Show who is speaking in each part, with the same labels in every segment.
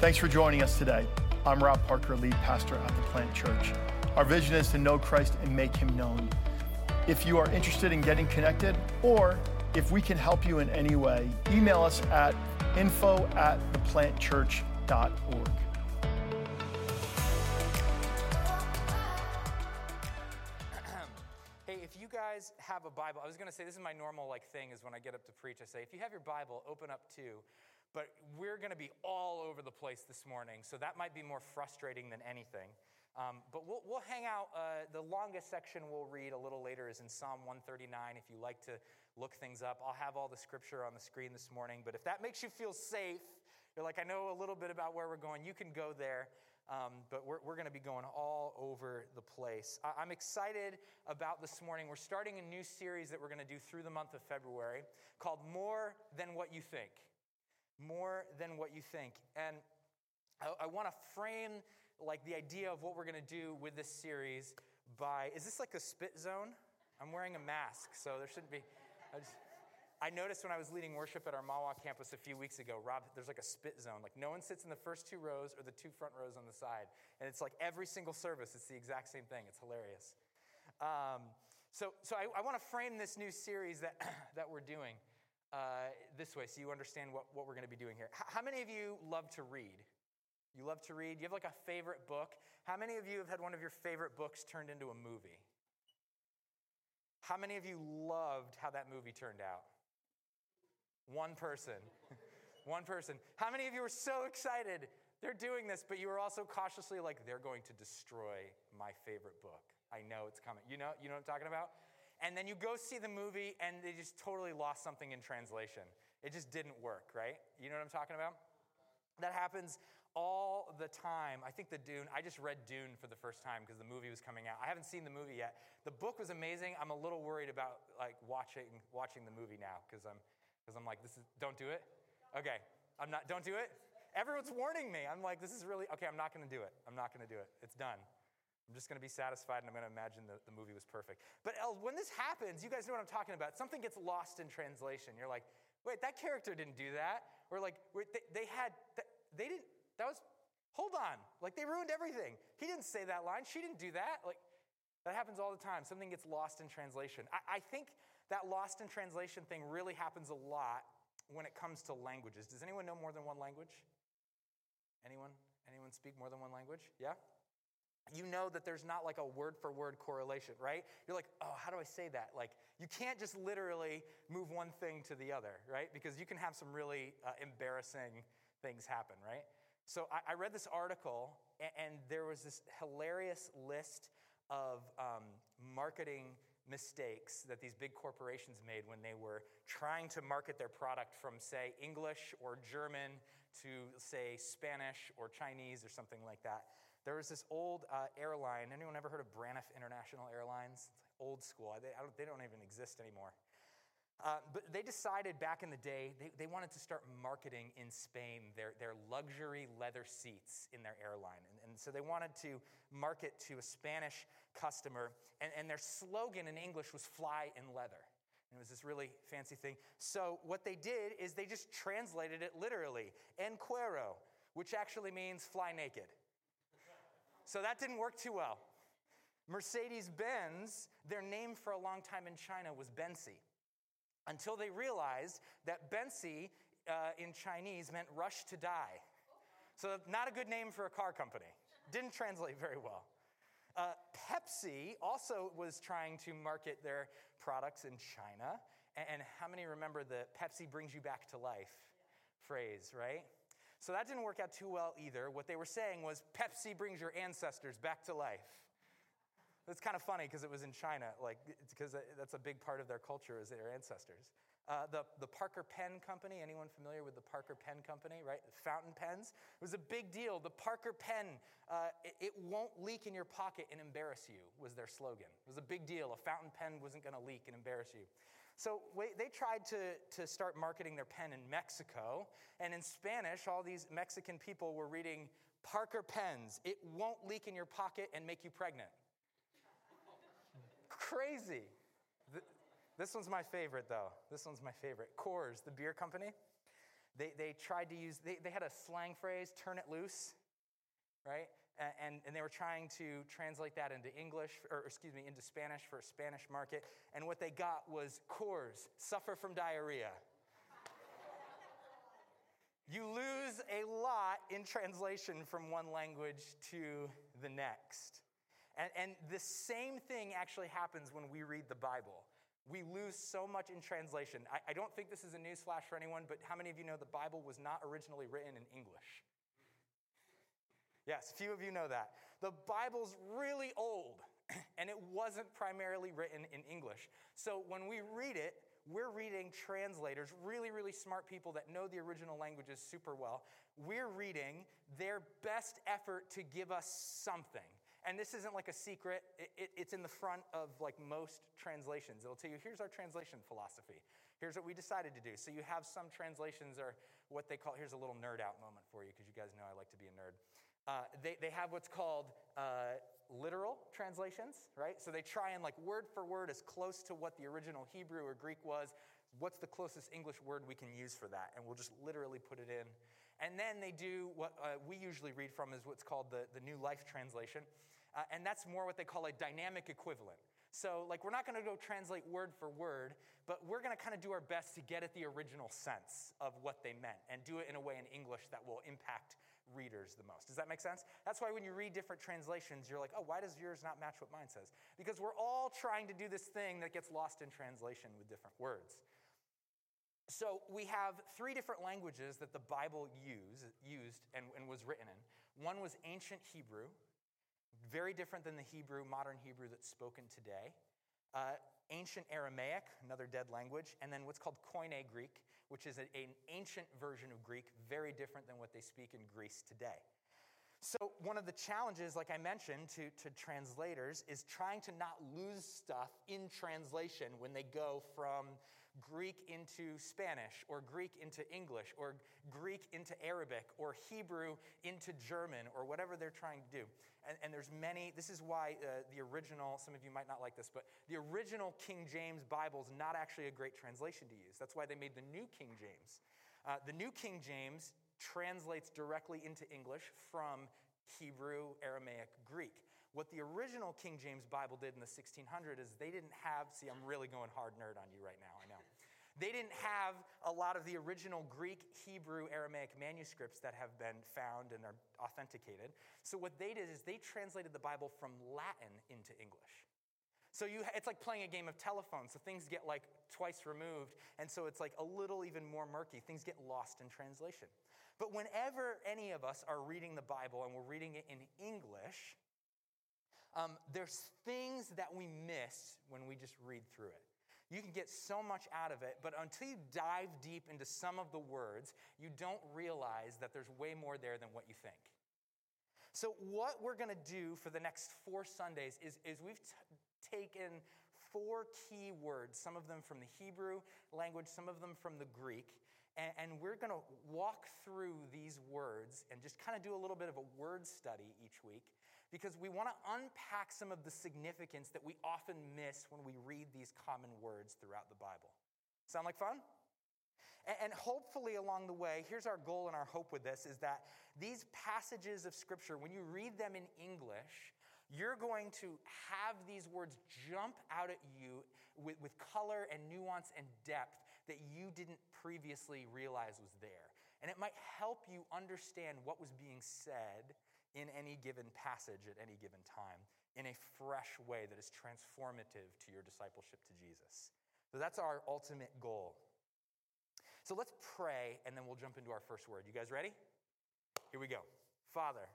Speaker 1: Thanks for joining us today. I'm Rob Parker, lead pastor at the Plant Church. Our vision is to know Christ and make him known. If you are interested in getting connected, or if we can help you in any way, email us at info at theplantchurch.org.
Speaker 2: Hey, if you guys have a Bible, I was going to say this is my normal like thing is when I get up to preach, I say if you have your Bible, open up to. But we're going to be all over the place this morning, so that might be more frustrating than anything. Um, but we'll, we'll hang out. Uh, the longest section we'll read a little later is in Psalm 139. If you like to look things up, I'll have all the scripture on the screen this morning. But if that makes you feel safe, you're like, I know a little bit about where we're going, you can go there. Um, but we're, we're going to be going all over the place. I, I'm excited about this morning. We're starting a new series that we're going to do through the month of February called More Than What You Think. More Than What You Think. And I, I want to frame like the idea of what we're going to do with this series by is this like a spit zone? I'm wearing a mask, so there shouldn't be. I, just, I noticed when I was leading worship at our Mahwah campus a few weeks ago, Rob, there's like a spit zone. Like no one sits in the first two rows or the two front rows on the side. And it's like every single service, it's the exact same thing. It's hilarious. Um, so so I, I want to frame this new series that, that we're doing uh, this way so you understand what, what we're going to be doing here. H- how many of you love to read? You love to read? You have like a favorite book? How many of you have had one of your favorite books turned into a movie? How many of you loved how that movie turned out? One person. One person. How many of you were so excited they're doing this, but you were also cautiously like, they're going to destroy my favorite book? I know it's coming. You know, you know what I'm talking about? And then you go see the movie and they just totally lost something in translation. It just didn't work, right? You know what I'm talking about? That happens all the time. I think the Dune, I just read Dune for the first time because the movie was coming out. I haven't seen the movie yet. The book was amazing. I'm a little worried about like watching watching the movie now because I'm because I'm like this is don't do it. Okay. I'm not don't do it. Everyone's warning me. I'm like this is really okay, I'm not going to do it. I'm not going to do it. It's done. I'm just going to be satisfied and I'm going to imagine that the movie was perfect. But El, when this happens, you guys know what I'm talking about. Something gets lost in translation. You're like, wait, that character didn't do that. Or like, wait, they, they had, they didn't, that was, hold on. Like they ruined everything. He didn't say that line. She didn't do that. Like that happens all the time. Something gets lost in translation. I, I think that lost in translation thing really happens a lot when it comes to languages. Does anyone know more than one language? Anyone? Anyone speak more than one language? Yeah? You know that there's not like a word for word correlation, right? You're like, oh, how do I say that? Like, you can't just literally move one thing to the other, right? Because you can have some really uh, embarrassing things happen, right? So I, I read this article, and, and, there was this hilarious list of um, marketing mistakes that these big corporations made when they were trying to market their product from, say, English or German to, say, Spanish or Chinese or something like that. There was this old uh, airline. Anyone ever heard of Braniff International Airlines? It's like old school. They don't, they don't even exist anymore. Uh, but they decided back in the day they, they wanted to start marketing in Spain their, their luxury leather seats in their airline. And, and so they wanted to market to a Spanish customer, and, and their slogan in English was fly in leather. And it was this really fancy thing. So what they did is they just translated it literally, en cuero, which actually means fly naked. So that didn't work too well. Mercedes Benz, their name for a long time in China was Bensi, until they realized that Bensi uh, in Chinese meant rush to die. So, not a good name for a car company. Didn't translate very well. Uh, Pepsi also was trying to market their products in China. And, and how many remember the Pepsi brings you back to life phrase, right? So that didn't work out too well either. What they were saying was Pepsi brings your ancestors back to life. That's kind of funny because it was in China, like because that's a big part of their culture is their ancestors. Uh, the, the Parker Pen Company, anyone familiar with the Parker Pen Company, right? Fountain pens. It was a big deal. The Parker Pen, uh, it, it, won't leak in your pocket and embarrass you, was their slogan. It was a big deal. A fountain pen wasn't going to leak and embarrass you. So they tried to, to start marketing their pen in Mexico. And in Spanish, all these Mexican people were reading Parker pens. It won't leak in your pocket and make you pregnant. Crazy. This one's my favorite, though. This one's my favorite. Coors, the beer company. They, they tried to use, they, they had a slang phrase, turn it loose, right? And, and they were trying to translate that into English, or excuse me, into Spanish for a Spanish market. And what they got was Coors, suffer from diarrhea. you lose a lot in translation from one language to the next. And, and the same thing actually happens when we read the Bible. We lose so much in translation. I, I don't think this is a newsflash for anyone, but how many of you know the Bible was not originally written in English? Yes, few of you know that. The Bible's really old, and it wasn't primarily written in English. So when we read it, we're reading translators, really, really smart people that know the original languages super well. We're reading their best effort to give us something. And this isn't like a secret, it, it, it's in the front of like most translations. It'll tell you, here's our translation philosophy. Here's what we decided to do. So you have some translations are what they call, here's a little nerd out moment for you, because you guys know I like to be a nerd. Uh, they, they have what's called uh, literal translations, right? So they try and like word for word as close to what the original Hebrew or Greek was. What's the closest English word we can use for that? And we'll just literally put it in. And then they do what uh, we usually read from is what's called the, the New Living Translation. Uh, and that's more what they call a dynamic equivalent. So, like, we're not going to go translate word for word, but we're going to kind of do our best to get at the original sense of what they meant and do it in a way in English that will impact readers the most. Does that make sense? That's why when you read different translations, you're like, oh, why does yours not match what mine says? Because we're all trying to do this thing that gets lost in translation with different words. So we have three different languages that the Bible used, used and, and was written in. One was ancient Hebrew, very different than the Hebrew, modern Hebrew that's spoken today. Uh, ancient Aramaic, another dead language, and then what's called Koine Greek, which is an ancient version of Greek, very different than what they speak in Greece today. So, one of the challenges, like I mentioned, to, to translators is trying to not lose stuff in translation when they go from Greek into Spanish, or Greek into English, or Greek into Arabic, or Hebrew into German, or whatever they're trying to do. And, and there's many, this is why uh, the original, some of you might not like this, but the original King James Bible is not actually a great translation to use. That's why they made the New King James. Uh, the New King James translates directly into English from Hebrew, Aramaic, Greek. What the original King James Bible did in the 1600s is they didn't have, see, I'm really going hard nerd on you right now. They didn't have a lot of the original Greek, Hebrew, Aramaic manuscripts that have been found and are authenticated. So what they did is they translated the Bible from Latin into English. So you, it's like playing a game of telephone. So things get like twice removed, and so it's like a little even more murky. Things get lost in translation. But whenever any of us are reading the Bible and we're reading it in English, um, there's things that we miss when we just read through it. You can get so much out of it, but until you dive deep into some of the words, you don't realize that there's way more there than what you think. So, what we're going to do for the next four Sundays is, is we've t- taken four key words, some of them from the Hebrew language, some of them from the Greek, and, and we're going to walk through these words and just kind of do a little bit of a word study each week because we want to unpack some of the significance that we often miss when we read these common words throughout the Bible. Sound like fun? And hopefully, along the way, here's our goal and our hope with this is that these passages of Scripture, when you read them in English, you're going to have these words jump out at you with, with color and nuance and depth that you didn't previously realize was there. And it might help you understand what was being said in any given passage at any given time in a fresh way that is transformative to your discipleship to Jesus. So that's our ultimate goal. So let's pray and then we'll jump into our first word. You guys ready? Here we go. Father,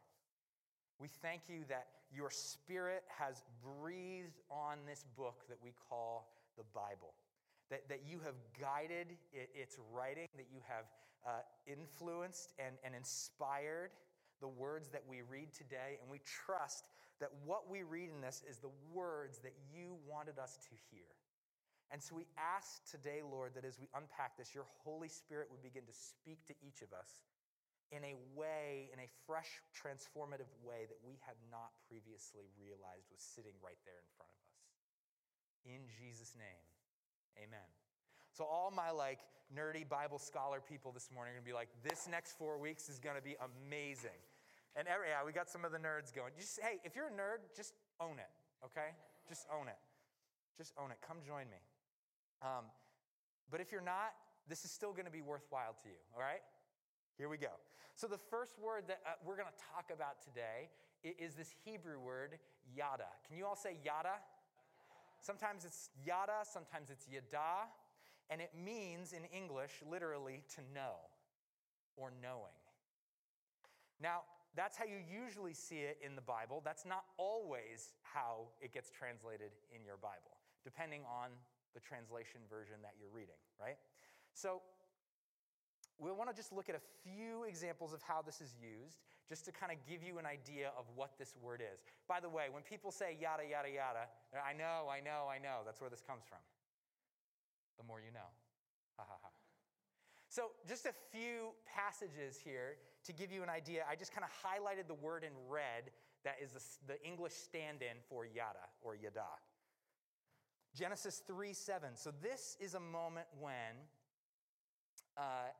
Speaker 2: we thank you that your spirit has breathed on this book that we call the Bible. That, that you have guided its writing, that you have uh, influenced and, and inspired the words that we read today, and we trust that what we read in this is the words that you wanted us to hear. And so we ask today, Lord, that as we unpack this, your Holy Spirit would begin to speak to each of us in a way, in a fresh, transformative way that we had not previously realized was sitting right there in front of us. In Jesus' name, amen. So, all my like nerdy Bible scholar people this morning are gonna be like, this next four weeks is gonna be amazing. And every, yeah, we got some of the nerds going. Just, hey, if you're a nerd, just own it, okay? Just own it. Just own it. Come join me. Um, but if you're not, this is still gonna be worthwhile to you, all right? Here we go. So, the first word that uh, we're gonna talk about today is this Hebrew word, yada. Can you all say yada? Sometimes it's yada, sometimes it's yada, and it means in English literally to know or knowing. Now, that's how you usually see it in the Bible. That's not always how it gets translated in your Bible, depending on the translation version that you're reading, right? So, we want to just look at a few examples of how this is used, just to kind of give you an idea of what this word is. By the way, when people say yada, yada, yada, I know, I know, I know, that's where this comes from. The more you know. Ha ha ha. So, just a few passages here to give you an idea. I just kind of highlighted the word in red that is the, English stand in for yada or yada. Genesis 3 7. So, this is a moment when uh,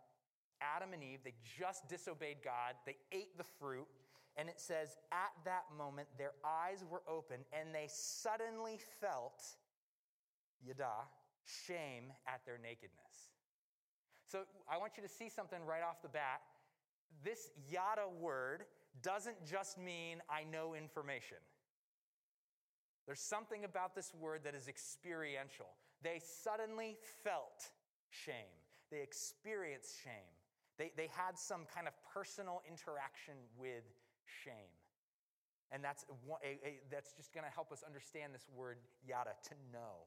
Speaker 2: Adam and Eve, they just disobeyed God, they ate the fruit, and it says, at that moment, their eyes were open, and they suddenly felt, yada, shame at their nakedness. So I want you to see something right off the bat. This yada word doesn't just mean I know information. There's something about this word that is experiential. They suddenly felt shame, they experienced shame. They, they had some kind of personal interaction with shame. And that's, that's just going to help us understand this word yada, to know.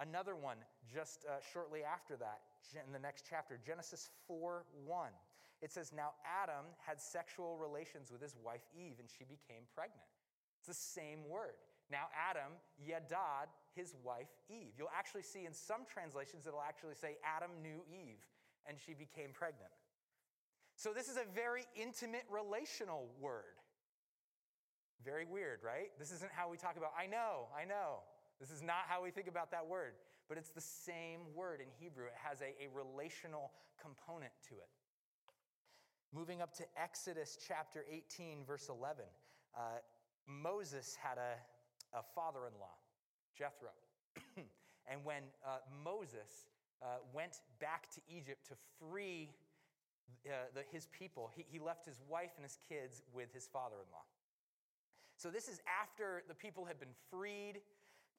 Speaker 2: Another one, just uh, shortly after that, in the next chapter, Genesis 4 1. It says, Now Adam had sexual relations with his wife Eve, and she became pregnant. It's the same word. Now Adam yadad his wife Eve. You'll actually see in some translations it'll actually say Adam knew Eve and she became pregnant. So, this is a very intimate relational word. Very weird, right? This isn't how we talk about, I know, I know. This is not how we think about that word, but it's the same word in Hebrew. It has a, a relational component to it. Moving up to Exodus chapter 18, verse 11. Uh, Moses had a, a father in law, Jethro. and when uh, Moses uh, went back to Egypt to free uh, the, his people. He, he left his wife and his kids with his father in law. So, this is after the people had been freed.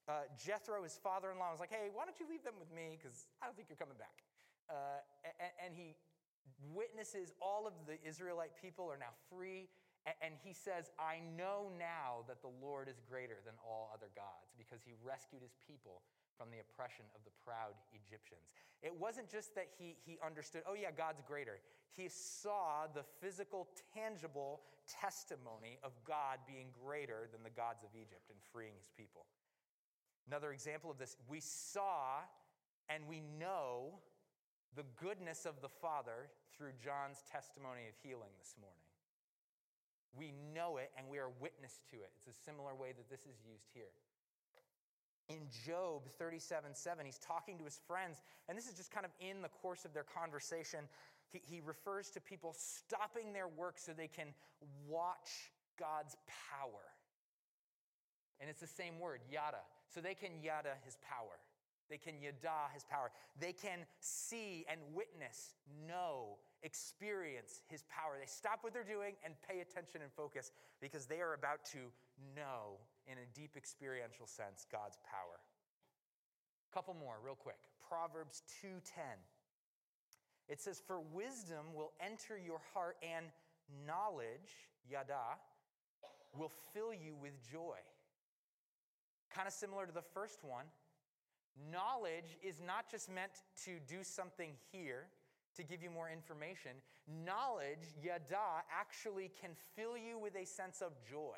Speaker 2: Uh, Jethro, his father in law, was like, Hey, why don't you leave them with me? Because I don't think you're coming back. Uh, and, and he witnesses all of the Israelite people are now free. And he says, I know now that the Lord is greater than all other gods because he rescued his people from the oppression of the proud Egyptians. It wasn't just that he, he understood, oh, yeah, God's greater. He saw the physical, tangible testimony of God being greater than the gods of Egypt and freeing his people. Another example of this, we saw and we know the goodness of the Father through John's testimony of healing this morning. We know it and we are witness to it. It's a similar way that this is used here in Job 37 7, he's talking to his friends, and this is just kind of in the course of their conversation. He, he refers to people stopping their work so they can watch God's power. And it's the same word, yada. So they can yada his power. They can yada his power. They can see and witness, know, experience his power. They stop what they're doing and pay attention and focus because they are about to know in a deep experiential sense God's power. Couple more real quick. Proverbs 2:10. It says for wisdom will enter your heart and knowledge, yada, will fill you with joy. Kind of similar to the first one. Knowledge is not just meant to do something here to give you more information. Knowledge, yada, actually can fill you with a sense of joy.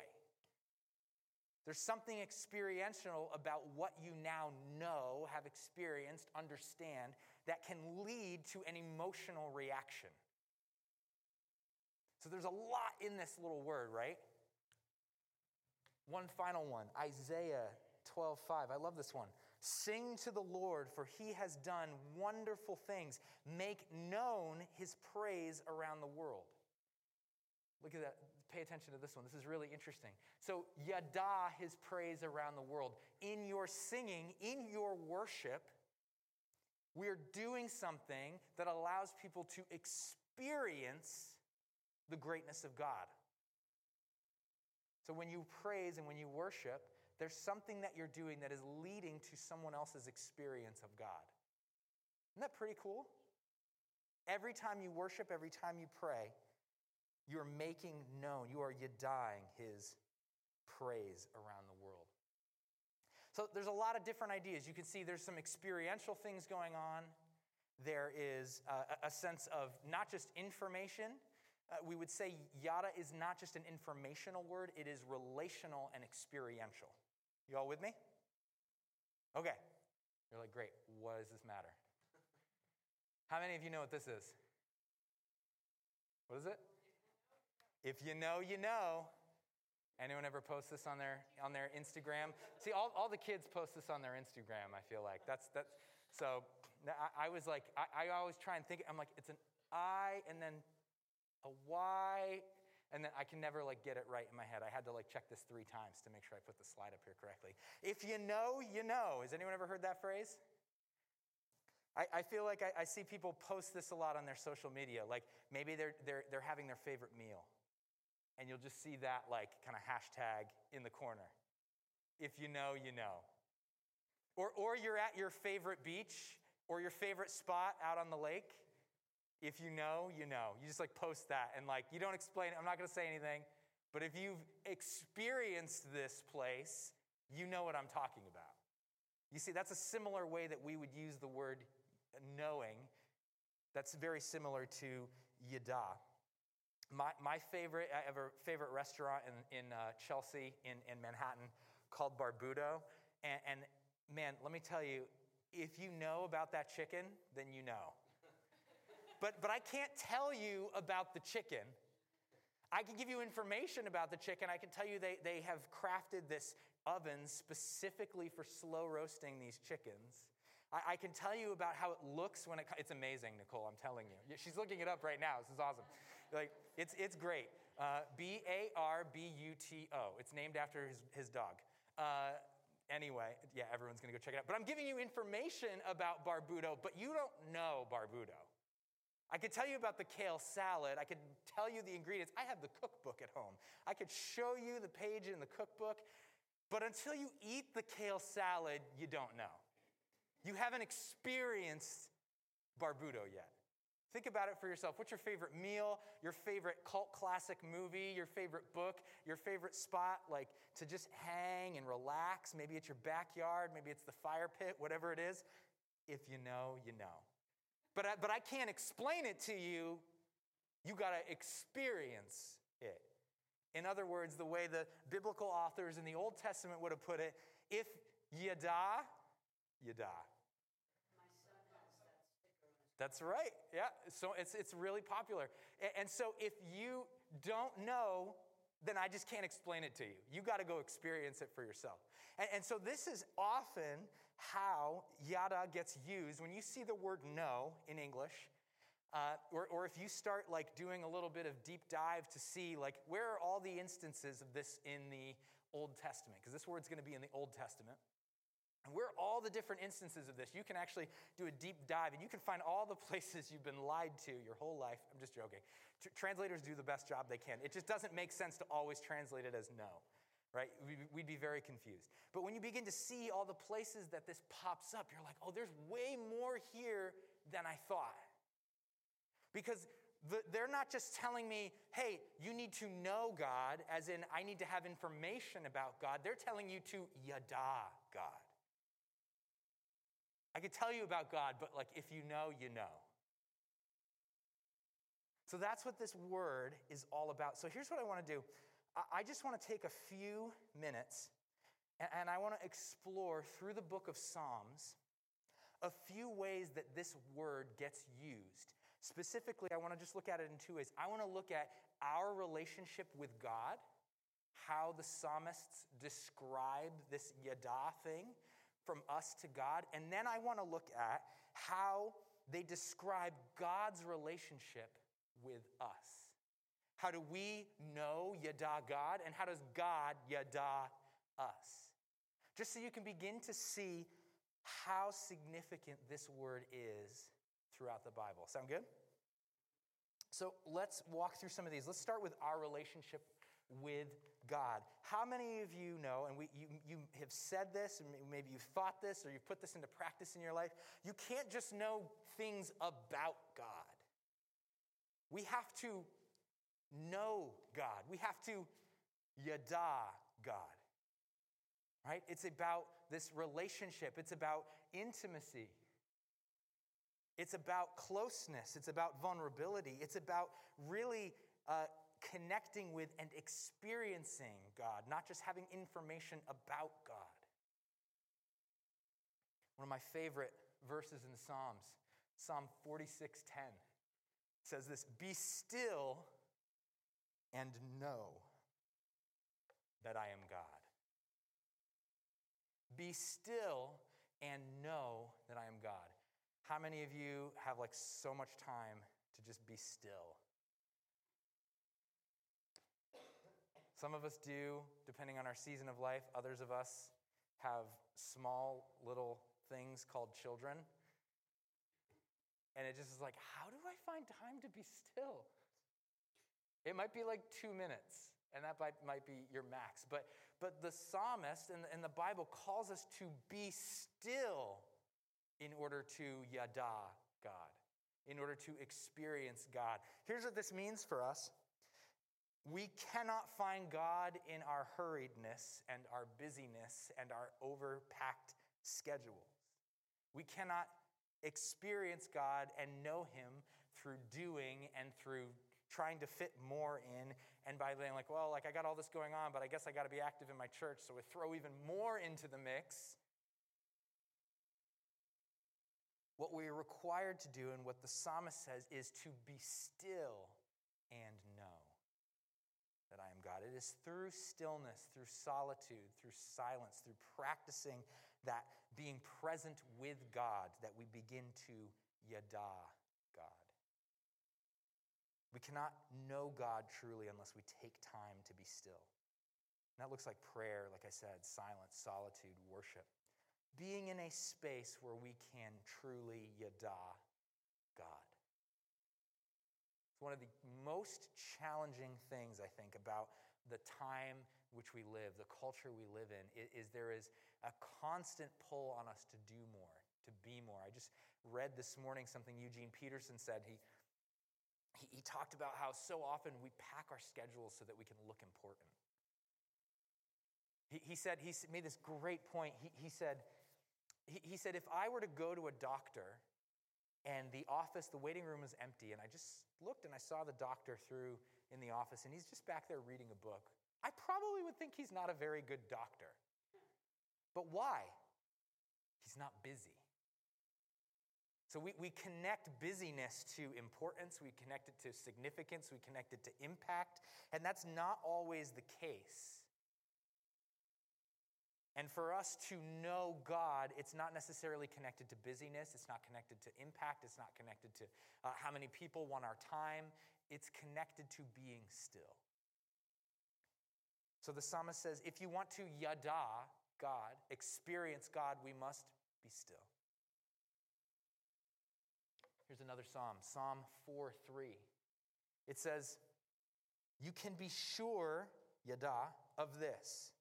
Speaker 2: There's something experiential about what you now know, have experienced, understand, that can lead to an emotional reaction. So there's a lot in this little word, right? One final one Isaiah 12:5. I love this one. Sing to the Lord, for he has done wonderful things. Make known his praise around the world. Look at that. Pay attention to this one. This is really interesting. So, yada, his praise around the world. In your singing, in your worship, we're doing something that allows people to experience the greatness of God. So when you praise and when you worship, there's something that you're doing that is leading to someone else's experience of God. Isn't that pretty cool? Every time you worship, every time you pray, you're making known, you are yadaying his praise around the world. So there's a lot of different ideas. You can see there's some experiential things going on. There is a, a sense of not just information, uh, we would say yada is not just an informational word, it is relational and experiential. You all with me? Okay. You're like, great. What does this matter? How many of you know what this is? What is it? If you know, you know. Anyone ever post this on their on their Instagram? See, all, all the kids post this on their Instagram. I feel like that's that's so. I, I was like, I, I always try and think. I'm like, it's an I and then a Y, and then I can never like get it right in my head. I had to like check this three times to make sure I put the slide up here correctly. If you know, you know. Has anyone ever heard that phrase? I, I feel like I, I see people post this a lot on their social media. Like maybe they're, they're, they're having their favorite meal, and you'll just see that like kind of hashtag in the corner. If you know, you know. Or, or you're at your favorite beach or your favorite spot out on the lake if you know, you know. You just like post that and like you don't explain it. I'm not going to say anything, but if you've experienced this place, you know what I'm talking about. You see, that's a similar way that we would use the word knowing. That's very similar to yada. My, my favorite, I have a favorite restaurant in, in uh, Chelsea, in, in Manhattan, called Barbuto. And, and man, let me tell you, if you know about that chicken, then you know. But, but I can't tell you about the chicken. I can give you information about the chicken. I can tell you they, they have crafted this oven specifically for slow roasting these chickens. I, I can tell you about how it looks when it, it's amazing, Nicole, I'm telling you. She's looking it up right now. This is awesome. Like, it's, it's great. Uh, B A R B U T O. It's named after his, his dog. Uh, anyway, yeah, everyone's gonna go check it out. But I'm giving you information about Barbuto, but you don't know Barbuto. I could tell you about the kale salad. I could tell you the ingredients. I have the cookbook at home. I could show you the page in the cookbook. But until you eat the kale salad, you don't know. You haven't experienced Barbuto yet. Think about it for yourself. What's your favorite meal, your favorite cult classic movie, your favorite book, your favorite spot, like to just hang and relax? Maybe it's your backyard, maybe it's the fire pit, whatever it is. If you know, you know. But I, but I can't explain it to you. You got to experience it. In other words, the way the biblical authors in the Old Testament would have put it if you die, you die. That's right. Yeah. So it's, it's really popular. And so if you don't know, then I just can't explain it to you. You got to go experience it for yourself. And, and so this is often how yada gets used when you see the word know in English. Uh, or, or if you start like doing a little bit of deep dive to see like where are all the instances of this in the Old Testament, because this word's going to be in the Old Testament. And where are all the different instances of this? You can actually do a deep dive and you can find all the places you've been lied to your whole life. I'm just joking. Tr- translators do the best job they can. It just doesn't make sense to always translate it as know right? We'd be very confused. But when you begin to see all the places that this pops up, you're like, oh, there's way more here than I thought. Because the, they're not just telling me, hey, you need to know God, as in, I need to have information about God. They're telling you to yada God. I could tell you about God, but like if you know, you know. So that's what this word is all about. So here's what I want to do. I just want to take a few minutes and I want to explore through the book of Psalms a few ways that this word gets used. Specifically, I want to just look at it in two ways. I want to look at our relationship with God, how the psalmists describe this yada thing, from us to God. And then I want to look at how they describe God's relationship with us. How do we know yada God, and how does God yada us? Just so you can begin to see how significant this word is throughout the Bible. Sound good? So let's walk through some of these. Let's start with our relationship with God. How many of you know, and we, you, you have said this, and maybe you've thought this, or you've put this into practice in your life, you can't just know things about God. We have to know God. We have to yada God. Right? It's about this relationship, it's about intimacy. It's about closeness. It's about vulnerability. It's about really uh, connecting with and experiencing God, not just having information about God. One of my favorite verses in the Psalms, Psalm 46:10, says this, "Be still and know that I am God." Be still and know that I am God. How many of you have like so much time to just be still? Some of us do, depending on our season of life. Others of us have small little things called children. And it just is like, how do I find time to be still? It might be like two minutes, and that might, might be your max. But, but the psalmist and, and the Bible calls us to be still in order to yada God, in order to experience God. Here's what this means for us we cannot find God in our hurriedness and our busyness and our overpacked schedules. We cannot experience God and know Him through doing and through trying to fit more in and by being like, well, like I got all this going on, but I guess I got to be active in my church, so we throw even more into the mix. What we are required to do and what the psalmist says is to be still and know that I am God. It is through stillness, through solitude, through silence, through practicing that being present with God that we begin to yada. We cannot know God truly unless we take time to be still. And that looks like prayer, like I said, silence, solitude, worship. Being in a space where we can truly yada God. It's one of the most challenging things, I think, about the time which we live, the culture we live in, is, there is a constant pull on us to do more, to be more. I just read this morning something Eugene Peterson said. He, he, he talked about how so often we pack our schedules so that we can look important. He, he said, he made this great point. He, he said, he, he said, if I were to go to a doctor and the office, the waiting room was empty, and I just looked and I saw the doctor through in the office, and he's just back there reading a book. I probably would think he's not a very good doctor. But why? He's not busy. So we, we connect busyness to importance, we connect it to significance, we connect it to impact, and that's not always the case. And for us to know God, it's not necessarily connected to busyness, it's not connected to impact, it's not connected to uh, how many people want our time, it's connected to being still. So the psalmist says if you want to yada God, experience God, we must be still. Here's another psalm, Psalm 4 3. It says, You can be sure, yada, of this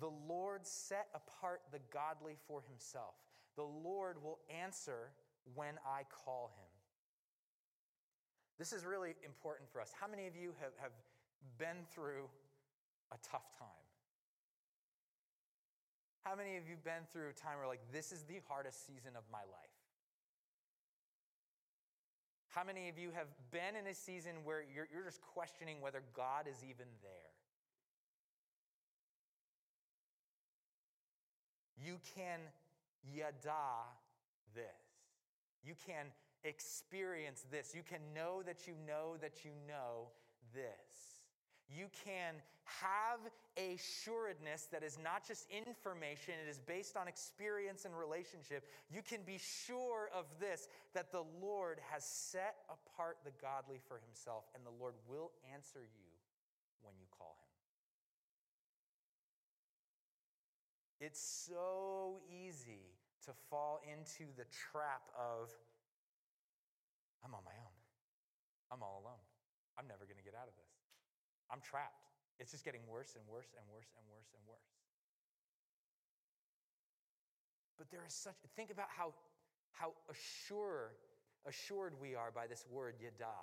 Speaker 2: the Lord set apart the godly for himself. The Lord will answer when I call him. This is really important for us. How many of you have, have been through a tough time? How many of you been through a time where, like, this is the hardest season of my life? How many of you have been in a season where you're, you're just questioning whether God is even there? You can yada this. You can experience this. You can know that you know that you know this. You can have a sureness that is not just information, it is based on experience and relationship. You can be sure of this that the Lord has set apart the godly for himself, and the Lord will answer you when you call him. It's so easy to fall into the trap of, I'm on my own. I'm all alone. I'm never going to get out of this. I'm trapped. It's just getting worse and worse and worse and worse and worse. But there is such, think about how, how assure, assured we are by this word, yada.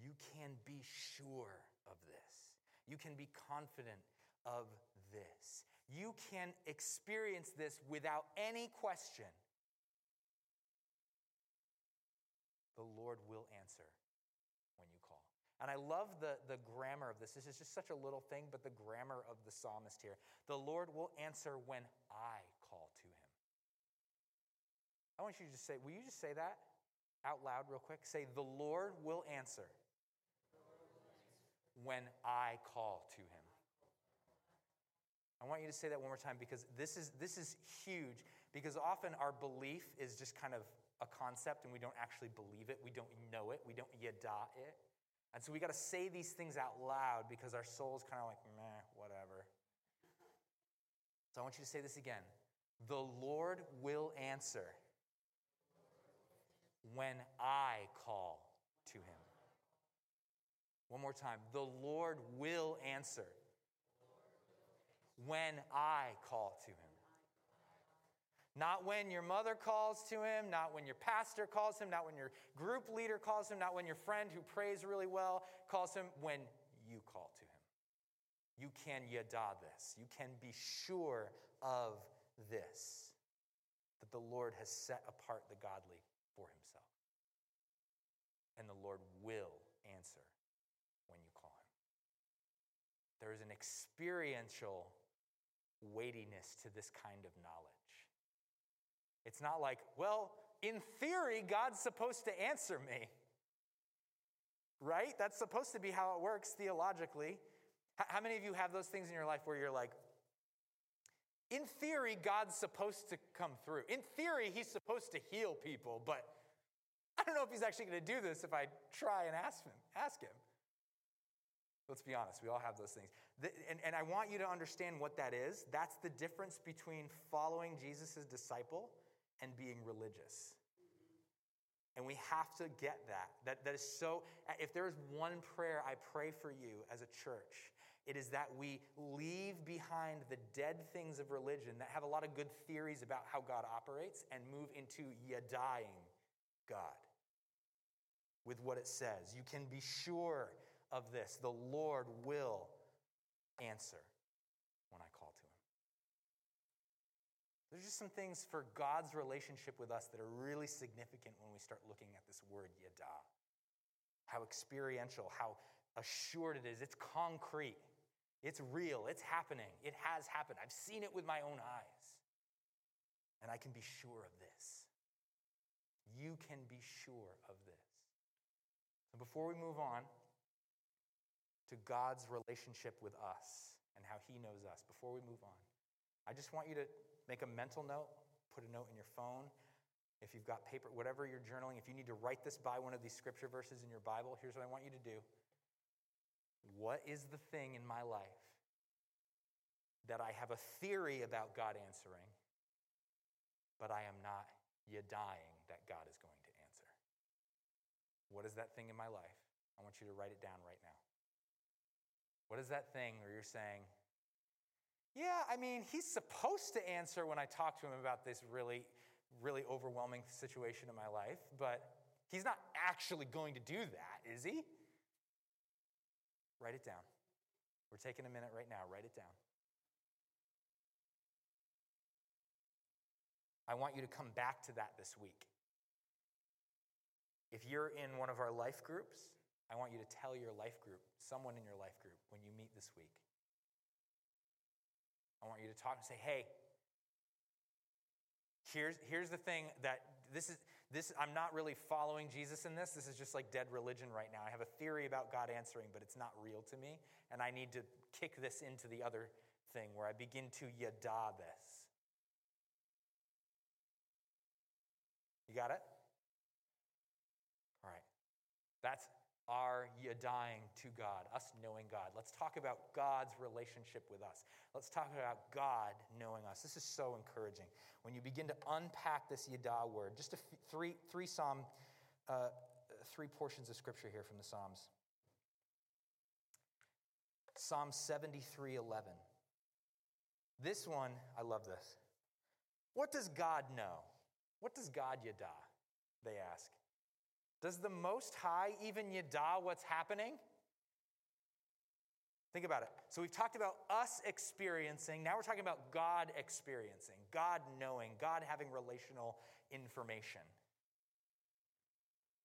Speaker 2: You can be sure of this. You can be confident of this. You can experience this without any question. The Lord will answer. And I love the, the grammar of this. This is just such a little thing, but the grammar of the psalmist here. The Lord will answer when I call to him. I want you to just say, will you just say that out loud real quick? Say, the Lord will answer when I call to him. I want you to say that one more time because this is, this is huge because often our belief is just kind of a concept and we don't actually believe it. We don't know it. We don't yada it. And so we got to say these things out loud because our soul's kind of like, meh, whatever. So I want you to say this again. The Lord will answer when I call to him. One more time. The Lord will answer when I call to him. Not when your mother calls to him, not when your pastor calls him, not when your group leader calls him, not when your friend who prays really well calls him, when you call to him. You can yada this. You can be sure of this that the Lord has set apart the godly for himself. And the Lord will answer when you call him. There is an experiential weightiness to this kind of knowledge. It's not like, well, in theory, God's supposed to answer me. Right? That's supposed to be how it works theologically. How many of you have those things in your life where you're like, in theory, God's supposed to come through. In theory, He's supposed to heal people, but I don't know if He's actually going to do this if I try and ask Him. Ask Him. Let's be honest, we all have those things. And, and I want you to understand what that is. That's the difference between following Jesus' disciple and being religious. And we have to get that. That, that is so, if there is one prayer I pray for you as a church, it is that we leave behind the dead things of religion that have a lot of good theories about how God operates and move into yadaing God with what it says. You can be sure of this. The Lord will answer when I call to him. There's just some things for God's relationship with us that are really significant when we start looking at this word yada. How experiential, how assured it is. It's concrete, it's real, it's happening, it has happened. I've seen it with my own eyes. And I can be sure of this. You can be sure of this. So before we move on, to God's relationship with us and how He knows us before we move on. I just want you to make a mental note, put a note in your phone. If you've got paper, whatever you're journaling, if you need to write this by one of these scripture verses in your Bible, here's what I want you to do. What is the thing in my life that I have a theory about God answering, but I am not yet dying that God is going to answer? What is that thing in my life? I want you to write it down right now. What is that thing where you're saying, yeah, I mean, he's supposed to answer when I talk to him about this really, really overwhelming situation in my life, but he's not actually going to do that, is he? Write it down. We're taking a minute right now. Write it down. I want you to come back to that this week. If you're in one of our life groups, I want you to tell your life group, someone in your life group, when you meet this week. I want you to talk and say, hey, here's, here's the thing that this is this I'm not really following Jesus in this. This is just like dead religion right now. I have a theory about God answering, but it's not real to me, and I need to kick this into the other thing where I begin to yada this. You got it? All right. That's our dying to God, us knowing God. Let's talk about God's relationship with us. Let's talk about God knowing us. This is so encouraging. When you begin to unpack this yada word, just three, three psalm, uh, three portions of scripture here from the Psalms. Psalm 73 11. This one, I love this. What does God know? What does God yada? They ask. Does the Most High even yada what's happening? Think about it. So we've talked about us experiencing, now we're talking about God experiencing, God knowing, God having relational information.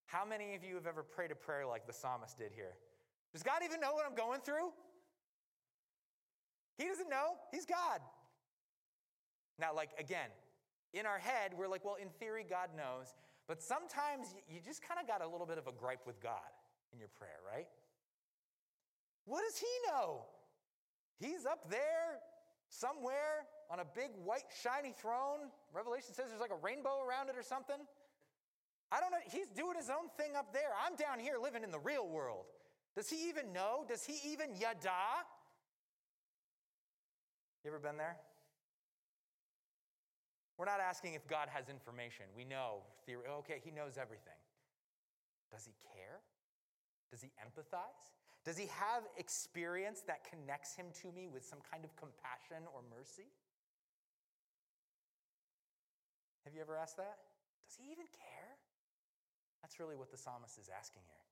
Speaker 2: How many of you have ever prayed a prayer like the psalmist did here? Does God even know what I'm going through? He doesn't know. He's God. Now, like, again, in our head, we're like, well, in theory, God knows. But sometimes you just kind of got a little bit of a gripe with God in your prayer, right? What does He know? He's up there somewhere on a big white shiny throne. Revelation says there's like a rainbow around it or something. I don't know. He's doing his own thing up there. I'm down here living in the real world. Does he even know? Does he even yada? You ever been there? We're not asking if God has information. We know, theory, okay, he knows everything. Does he care? Does he empathize? Does he have experience that connects him to me with some kind of compassion or mercy? Have you ever asked that? Does he even care? That's really what the psalmist is asking here.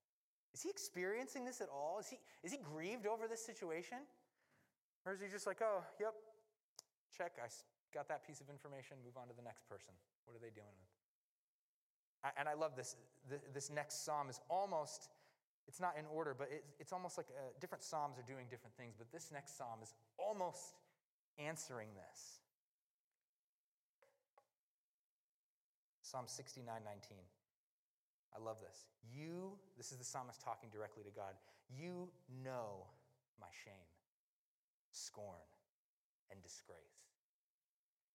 Speaker 2: Is he experiencing this at all? Is he, is he grieved over this situation? Or is he just like, oh, yep, check, I got that piece of information, move on to the next person. What are they doing with? And I love this. This next psalm is almost, it's not in order, but it's almost like uh, different psalms are doing different things, but this next psalm is almost answering this. Psalm 69 19. I love this. You, this is the psalmist talking directly to God, you know my shame, scorn, and disgrace.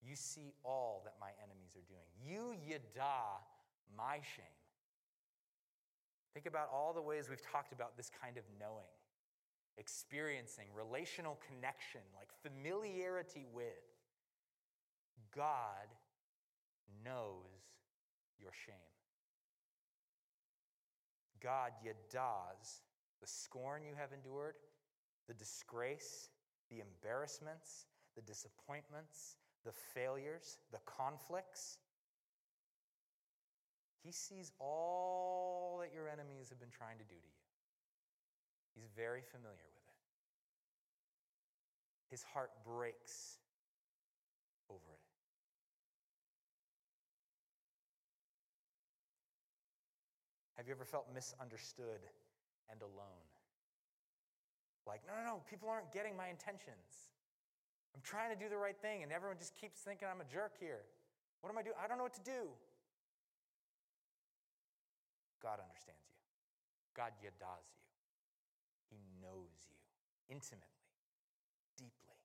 Speaker 2: You see all that my enemies are doing. You yada my shame. Think about all the ways we've talked about this kind of knowing, experiencing, relational connection, like familiarity with. God knows your shame. God yadas the scorn you have endured, the disgrace, the embarrassments, the disappointments, the failures, the conflicts. He sees all that your enemies have been trying to do to you. He's very familiar with it. His heart breaks over it. Have you ever felt misunderstood and alone? Like, no, no, no, people aren't getting my intentions. I'm trying to do the right thing, and everyone just keeps thinking I'm a jerk here. What am I doing? I don't know what to do. God understands you. God yadas you. He knows you intimately, deeply.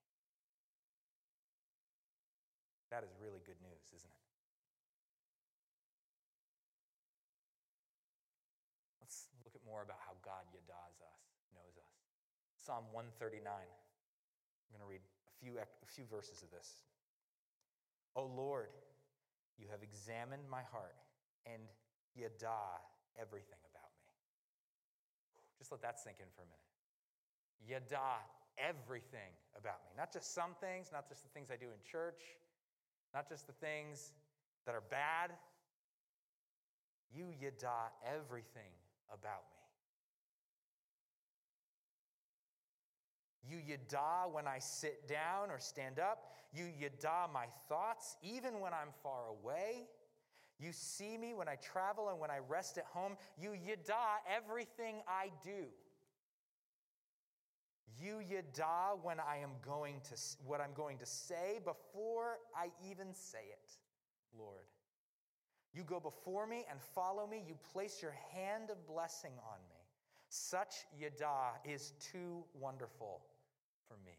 Speaker 2: That is really good news, isn't it? Let's look at more about how God yadas us, knows us. Psalm 139. I'm going to read few, a few verses of this. O Lord, you have examined my heart and yada everything about me. Just let that sink in for a minute. Yada everything about me. Not just some things, not just the things I do in church, not just the things that are bad. You yada everything about me. You yada when I sit down or stand up. You yada my thoughts, even when I'm far away. You see me when I travel and when I rest at home. You yada everything I do. You yada when I am going to what I'm going to say before I even say it, Lord. You go before me and follow me. You place your hand of blessing on me. Such yada is too wonderful for me,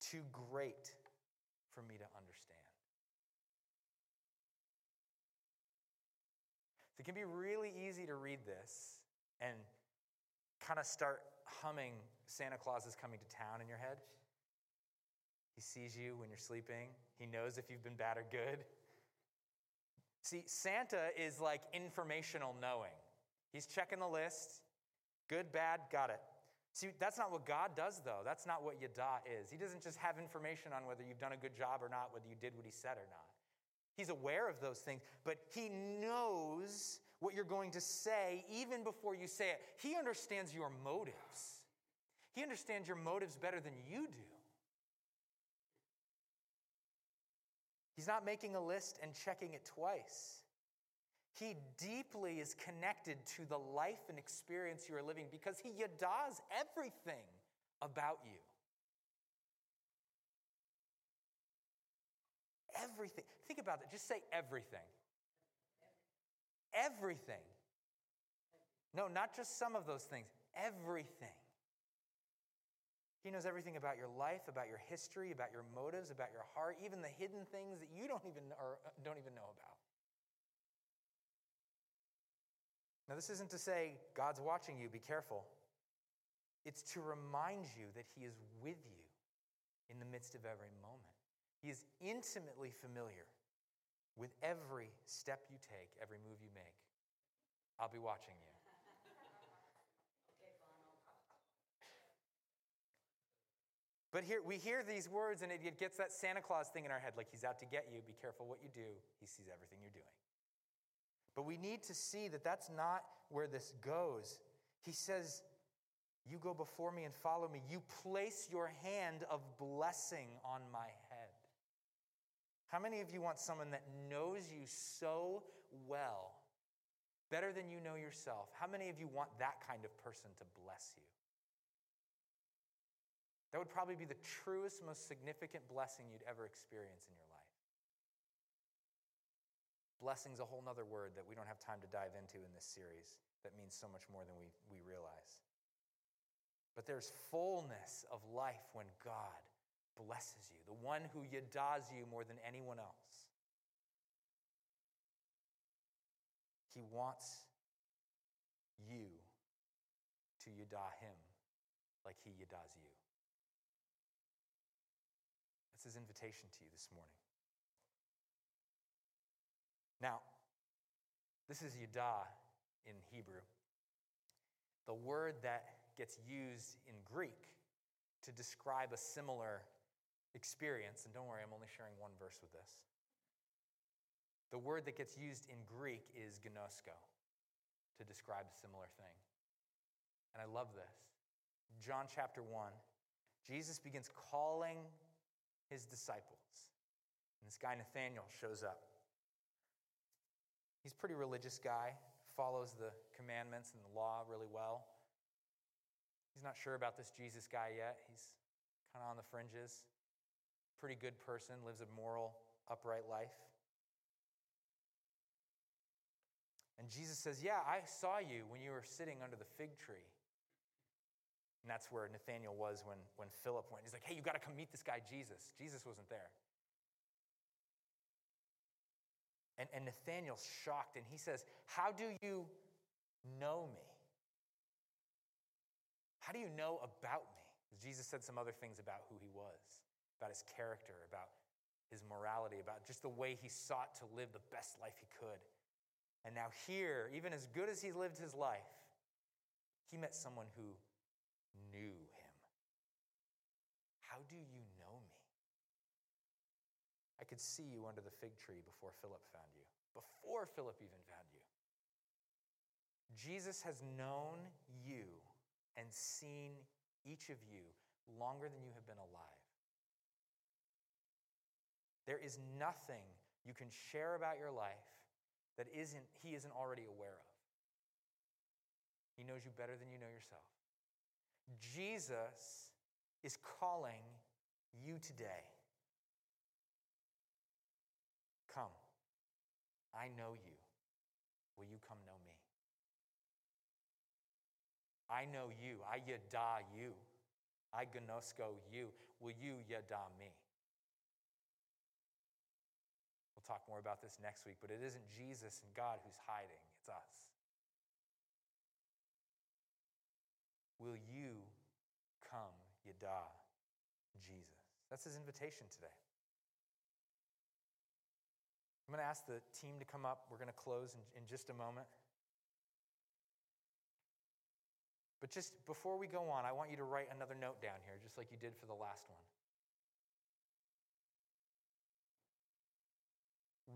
Speaker 2: too great for me to understand. So It can be really easy to read this and kind of start humming Santa Claus is coming to town in your head. He sees you when you're sleeping, he knows if you've been bad or good. See, Santa is like informational knowing. He's checking the list good, bad, got it. See, that's not what God does, though. That's not what Yada is. He doesn't just have information on whether you've done a good job or not, whether you did what he said or not. He's aware of those things, but he knows what you're going to say even before you say it. He understands your motives. He understands your motives better than you do. He's not making a list and checking it twice. He deeply is connected to the life and experience you are living because he yadas everything about you. Everything. Think about it. Just say everything. Everything. No, not just some of those things. Everything. He knows everything about your life, about your history, about your motives, about your heart, even the hidden things that you don't even or don't even know about. Now, this isn't to say God's watching you, be careful. It's to remind you that He is with you in the midst of every moment. He is intimately familiar with every step you take, every move you make. I'll be watching you. But here we hear these words and it gets that Santa Claus thing in our head like he's out to get you. Be careful what you do. He sees everything you're doing. But we need to see that that's not where this goes. He says, You go before me and follow me. You place your hand of blessing on my head. How many of you want someone that knows you so well, better than you know yourself? How many of you want that kind of person to bless you? That would probably be the truest, most significant blessing you'd ever experience in your life. Blessing's a whole nother word that we don't have time to dive into in this series that means so much more than we, we realize. But there's fullness of life when God blesses you, the one who yadas you more than anyone else. He wants you to yada him like he yadas you. That's his invitation to you this morning. Now, this is yada in Hebrew. The word that gets used in Greek to describe a similar experience, and don't worry, I'm only sharing one verse with this. The word that gets used in Greek is gnosko to describe a similar thing. And I love this. John chapter 1, Jesus begins calling his disciples. And this guy, Nathaniel, shows up. He's a pretty religious guy, follows the commandments and the law really well. He's not sure about this Jesus guy yet. He's kind of on the fringes. Pretty good person, lives a moral, upright life. And Jesus says, Yeah, I saw you when you were sitting under the fig tree. And that's where Nathaniel was when, when Philip went. He's like, hey, you got to come meet this guy, Jesus. Jesus wasn't there. And, and Nathaniel's shocked and he says, How do you know me? How do you know about me? Jesus said some other things about who he was, about his character, about his morality, about just the way he sought to live the best life he could. And now, here, even as good as he lived his life, he met someone who knew him. How do you could see you under the fig tree before Philip found you, before Philip even found you. Jesus has known you and seen each of you longer than you have been alive. There is nothing you can share about your life that isn't, he isn't already aware of. He knows you better than you know yourself. Jesus is calling you today. Come. I know you. Will you come know me? I know you. I yada you. I gnosko you. Will you yada me? We'll talk more about this next week, but it isn't Jesus and God who's hiding, it's us. Will you come yada Jesus? That's his invitation today. I'm going to ask the team to come up. We're going to close in, in just a moment. But just before we go on, I want you to write another note down here, just like you did for the last one.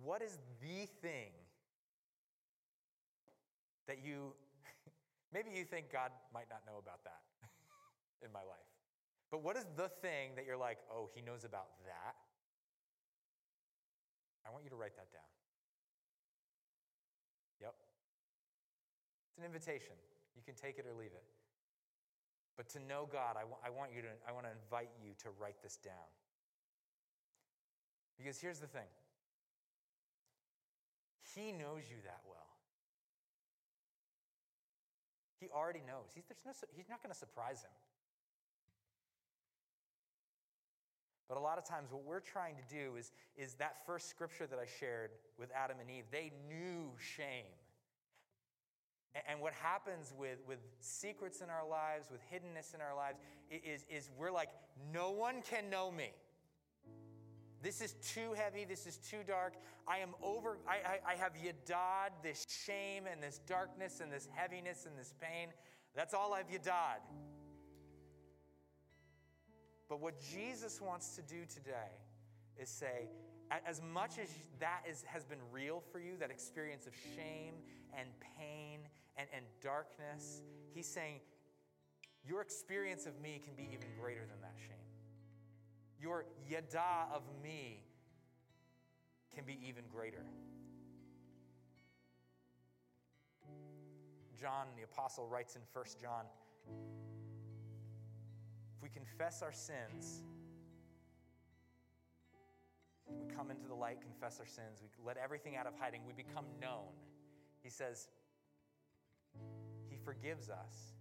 Speaker 2: What is the thing that you, maybe you think God might not know about that in my life, but what is the thing that you're like, oh, he knows about that? I want you to write that down. Yep. It's an invitation. You can take it or leave it. But to know God, I, w- I want you to, I want to invite you to write this down. Because here's the thing He knows you that well. He already knows. He's, there's no, he's not going to surprise him. But a lot of times, what we're trying to do is, is that first scripture that I shared with Adam and Eve, they knew shame. And what happens with, with secrets in our lives, with hiddenness in our lives, is, is we're like, no one can know me. This is too heavy. This is too dark. I am over, I, I, I have yadad, this shame and this darkness and this heaviness and this pain. That's all I've yadad. But what Jesus wants to do today is say, as much as that is, has been real for you, that experience of shame and pain and, and darkness, he's saying, your experience of me can be even greater than that shame. Your yada of me can be even greater. John, the apostle, writes in 1 John if we confess our sins, we come into the light, confess our sins, we let everything out of hiding, we become known. He says, He forgives us.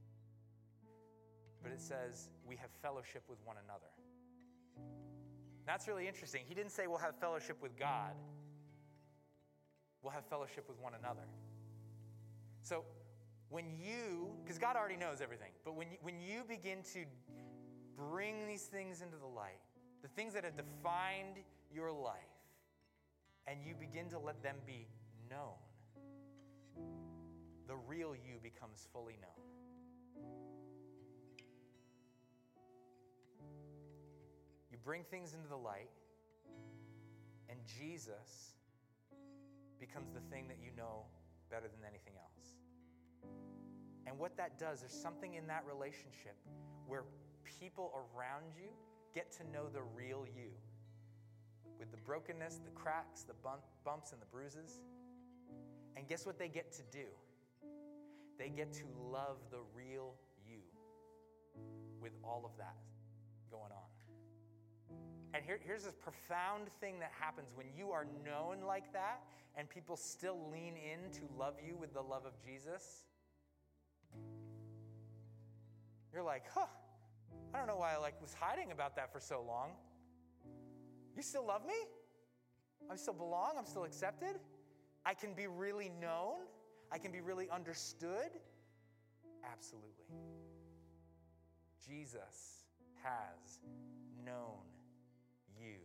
Speaker 2: But it says, we have fellowship with one another. That's really interesting. He didn't say we'll have fellowship with God, we'll have fellowship with one another. So, when you, because God already knows everything, but when you, when you begin to bring these things into the light, the things that have defined your life, and you begin to let them be known, the real you becomes fully known. You bring things into the light, and Jesus becomes the thing that you know better than anything else. And what that does, there's something in that relationship where people around you get to know the real you with the brokenness, the cracks, the bump, bumps, and the bruises. And guess what they get to do? They get to love the real you with all of that going on. And here, here's this profound thing that happens when you are known like that and people still lean in to love you with the love of Jesus. You're like, huh, I don't know why I like was hiding about that for so long. You still love me? I still belong? I'm still accepted? I can be really known? I can be really understood? Absolutely. Jesus has known you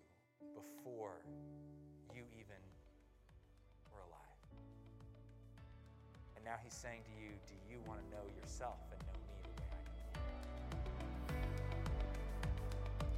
Speaker 2: before you even were alive. And now he's saying to you, Do you want to know yourself